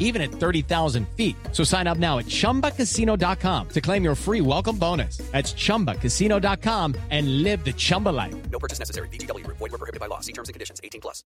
even at 30,000 feet. So sign up now at chumbacasino.com to claim your free welcome bonus. That's chumbacasino.com and live the Chumba life. No purchase necessary. VGW Group. Void were prohibited by law. See terms and conditions. 18 plus.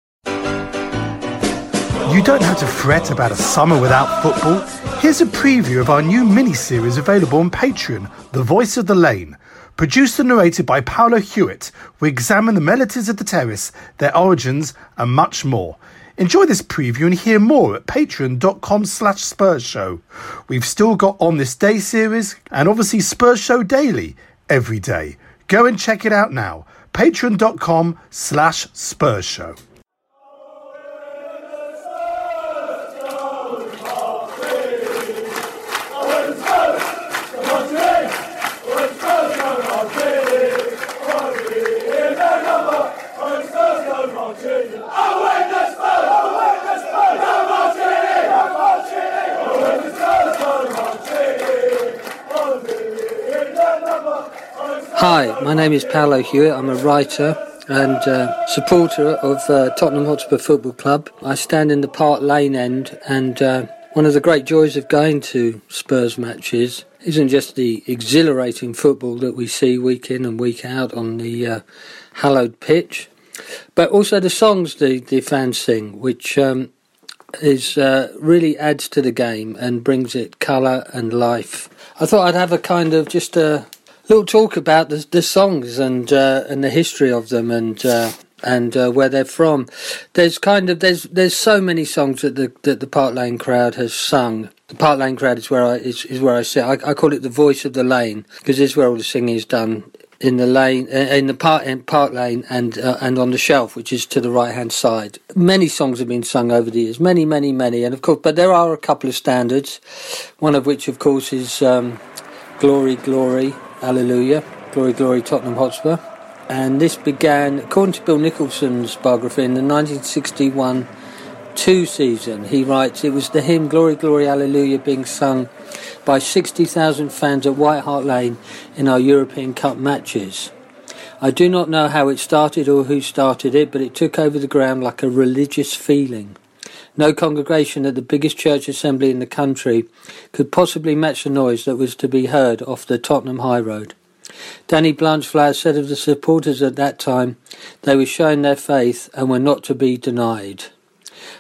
You don't have to fret about a summer without football. Here's a preview of our new mini-series available on Patreon, The Voice of the Lane. Produced and narrated by Paolo Hewitt, we examine the melodies of the terrace, their origins, and much more. Enjoy this preview and hear more at patreon.com slash Spurs Show. We've still got On This Day series and obviously Spurs Show Daily every day. Go and check it out now. Patreon.com slash Spurs Show. Hi, my name is Paolo Hewitt. I'm a writer and uh, supporter of uh, Tottenham Hotspur Football Club. I stand in the Park Lane end, and uh, one of the great joys of going to Spurs matches isn't just the exhilarating football that we see week in and week out on the uh, hallowed pitch, but also the songs the, the fans sing, which um, is uh, really adds to the game and brings it colour and life. I thought I'd have a kind of just a little talk about the, the songs and uh, and the history of them and uh, and uh, where they're from. There's kind of there's there's so many songs that the that the Park Lane crowd has sung. The Park Lane crowd is where I is, is where I sit. I, I call it the voice of the lane because this is where all the singing is done in the lane in the park in Park Lane and uh, and on the shelf, which is to the right hand side. Many songs have been sung over the years, many, many, many, and of course, but there are a couple of standards. One of which, of course, is um, "Glory, Glory." Hallelujah. Glory, glory, Tottenham Hotspur. And this began, according to Bill Nicholson's biography, in the 1961 2 season. He writes, It was the hymn Glory, Glory, Hallelujah being sung by 60,000 fans at White Hart Lane in our European Cup matches. I do not know how it started or who started it, but it took over the ground like a religious feeling. No congregation at the biggest church assembly in the country could possibly match the noise that was to be heard off the Tottenham High Road. Danny Blanchflower said of the supporters at that time, they were showing their faith and were not to be denied.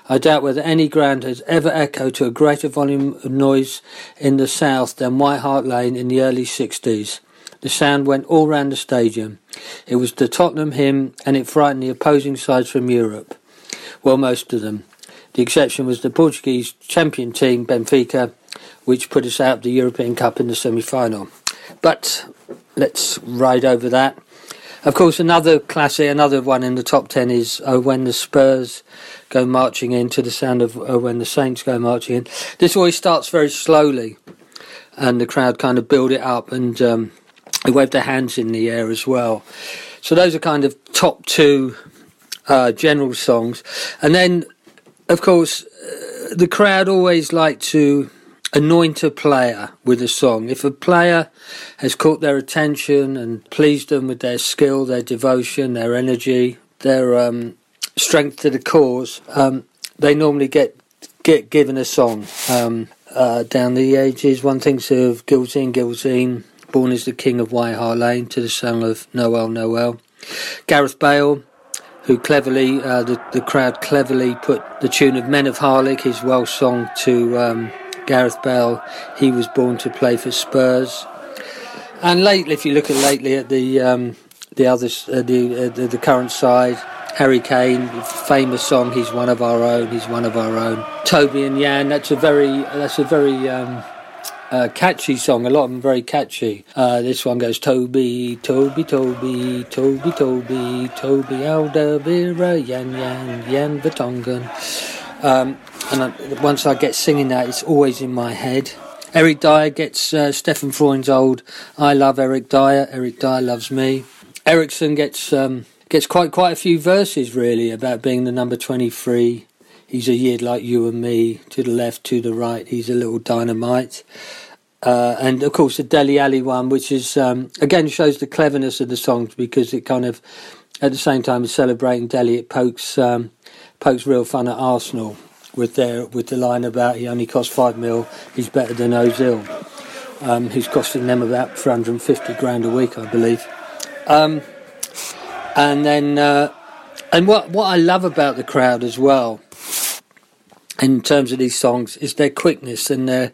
I doubt whether any ground has ever echoed to a greater volume of noise in the south than White Hart Lane in the early 60s. The sound went all round the stadium. It was the Tottenham hymn and it frightened the opposing sides from Europe. Well, most of them. The exception was the Portuguese champion team, Benfica, which put us out of the European Cup in the semi final. But let's ride over that. Of course, another classic, another one in the top ten is oh, When the Spurs Go Marching In to the sound of oh, When the Saints Go Marching In. This always starts very slowly, and the crowd kind of build it up and um, they wave their hands in the air as well. So those are kind of top two uh, general songs. And then of course, uh, the crowd always like to anoint a player with a song. If a player has caught their attention and pleased them with their skill, their devotion, their energy, their um, strength to the cause, um, they normally get get given a song. Um, uh, down the ages, one thinks of Gilzean Gilzean, born as the king of White Hart Lane, to the song of Noel Noel. Gareth Bale, who cleverly, uh, the, the crowd cleverly put the tune of Men of Harlech, his Welsh song, to um, Gareth Bale. He was born to play for Spurs. And lately, if you look at lately at the um, the others, uh, the, uh, the current side, Harry Kane, famous song. He's one of our own. He's one of our own. Toby and Jan. That's a very that's a very um, uh, catchy song. A lot of them very catchy. Uh, this one goes Toby, Toby, Toby, Toby, Toby, Toby Alderweireld, Jan, Jan, Jan Vertonghen. Um, and I, once I get singing that, it's always in my head. Eric Dier gets uh, Stefan Freund's old I love Eric Dier." Eric Dier loves me. Eriksen gets um, gets quite quite a few verses really about being the number 23. He's a year like you and me, to the left, to the right. He's a little dynamite. Uh, and of course, the Dele Alli one, which is um, again shows the cleverness of the songs because it kind of, at the same time as celebrating Dele, it pokes um, pokes real fun at Arsenal with their with the line about he only cost five mil, he's better than Ozil, um, who's costing them about 450 grand a week, I believe. Um, and then, uh, and what what I love about the crowd as well in terms of these songs is their quickness and their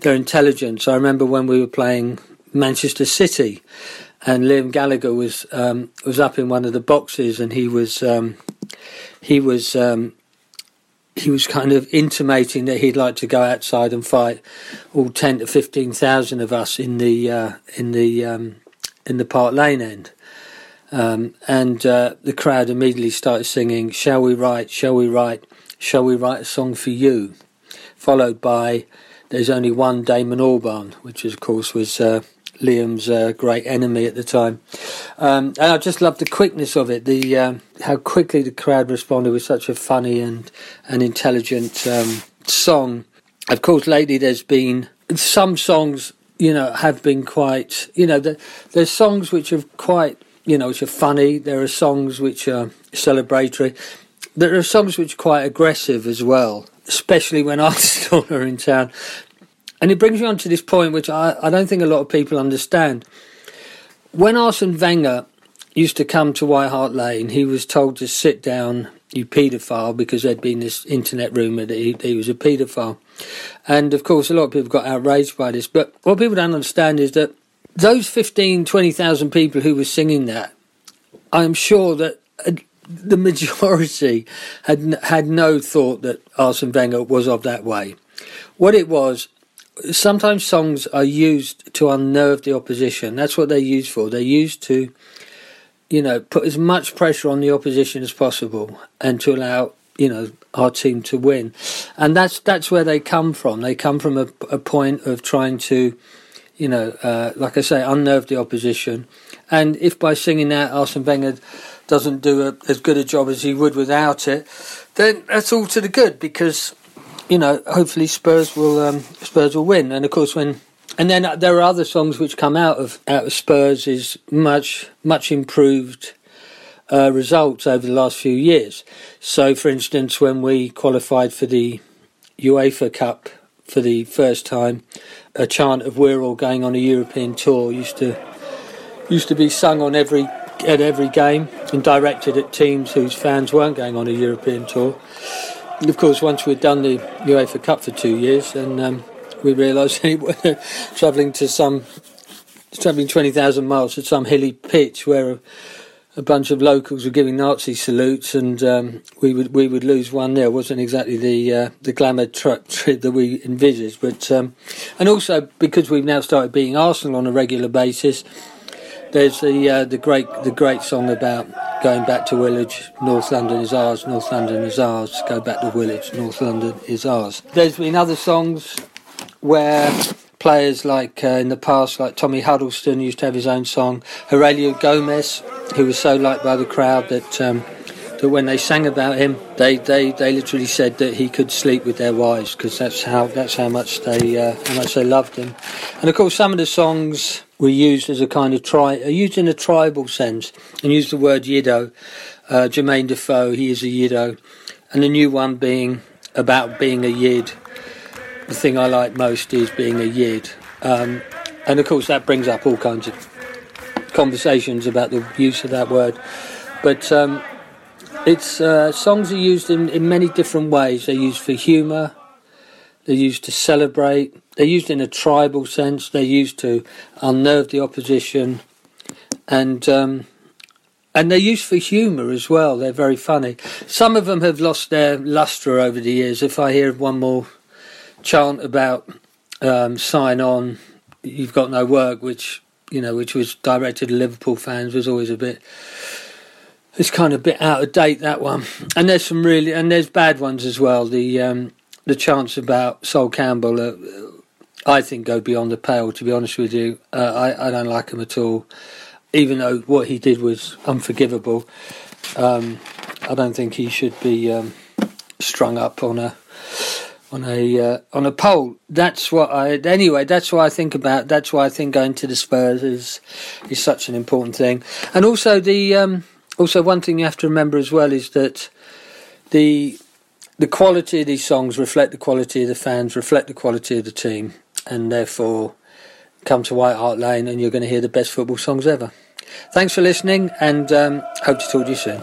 their intelligence. I remember when we were playing Manchester City, and Liam Gallagher was um, was up in one of the boxes, and he was um, he was um, he was kind of intimating that he'd like to go outside and fight all ten to fifteen thousand of us in the uh, in the um, in the Park Lane end. Um, and uh, the crowd immediately started singing, Shall we write, shall we write, Shall We Write a Song for You? Followed by There's Only One Damon Albarn, which of course was uh, Liam's uh, great enemy at the time. Um, and I just loved the quickness of it, the uh, how quickly the crowd responded with such a funny and, and intelligent um, song. Of course, lately there's been some songs, you know, have been quite, you know, the, there's songs which are quite, you know, which are funny. There are songs which are celebratory there are songs which are quite aggressive as well, especially when Arsenal are in town. And it brings me on to this point, which I, I don't think a lot of people understand. When Arsene Wenger used to come to White Hart Lane, he was told to sit down, you paedophile, because there'd been this internet rumour that he, he was a paedophile. And of course, a lot of people got outraged by this. But what people don't understand is that those 15, 20,000 people who were singing that, I'm sure that uh, the majority had had no thought that Arsene Wenger was of that way. What it was, sometimes songs are used to unnerve the opposition. That's what they're used for. They're used to, you know, put as much pressure on the opposition as possible and to allow you know our team to win. And that's that's where they come from. They come from a, a point of trying to, you know, uh, like I say, unnerve the opposition. And if by singing that Arsene Wenger doesn't do a, as good a job as he would without it, then that's all to the good because you know hopefully Spurs will um, Spurs will win. And of course when and then there are other songs which come out of out of Spurs is much much improved. Uh, results over the last few years. So, for instance, when we qualified for the UEFA Cup for the first time, a chant of "We're all going on a European tour" used to used to be sung on every at every game and directed at teams whose fans weren't going on a European tour. And of course, once we'd done the UEFA Cup for two years, and um, we realised travelling to some travelling twenty thousand miles to some hilly pitch where a, a, bunch of locals were giving Nazi salutes, and um, we would we would lose one there. wasn't exactly the uh, the glamour trip that we envisaged, but um, and also because we've now started beating Arsenal on a regular basis there's the uh, the great the great song about going back to Woolwich. North London is ours. North London is ours. Go back to Woolwich. North London is ours. There's been other songs where players like uh, in the past, like Tommy Huddlestone, used to have his own song. Heurelho Gomes, who was so liked by the crowd that. Um, that when they sang about him, they, they, they literally said that he could sleep with their wives because that's how that's how much they uh, how much they loved him. And of course, some of the songs were used as a kind of tri, used in a tribal sense, and used the word Yiddo. Uh, Jermaine Defoe, he is a Yiddo, and the new one being about being a Yid. The thing I like most is being a Yid, um, and of course that brings up all kinds of conversations about the use of that word. But um, it's uh, songs are used in, in many different ways. They're used for humour. They're used to celebrate. They're used in a tribal sense. They're used to unnerve the opposition, and um, and they're used for humour as well. They're very funny. Some of them have lost their lustre over the years. If I hear one more chant about um, "sign on," you've got no work, which you know, which was directed at Liverpool fans, was always a bit. It's kind of a bit out of date that one, and there's some really and there's bad ones as well. The um, the chants about Sol Campbell, uh, I think, go beyond the pale. To be honest with you, uh, I I don't like him at all. Even though what he did was unforgivable, um, I don't think he should be um, strung up on a on a uh, on a pole. That's what I anyway. That's what I think about. That's why I think going to the Spurs is is such an important thing. And also the um, also one thing you have to remember as well is that the the quality of these songs reflect the quality of the fans, reflect the quality of the team, and therefore come to White Hart Lane and you're going to hear the best football songs ever. Thanks for listening, and um, hope to talk to you soon.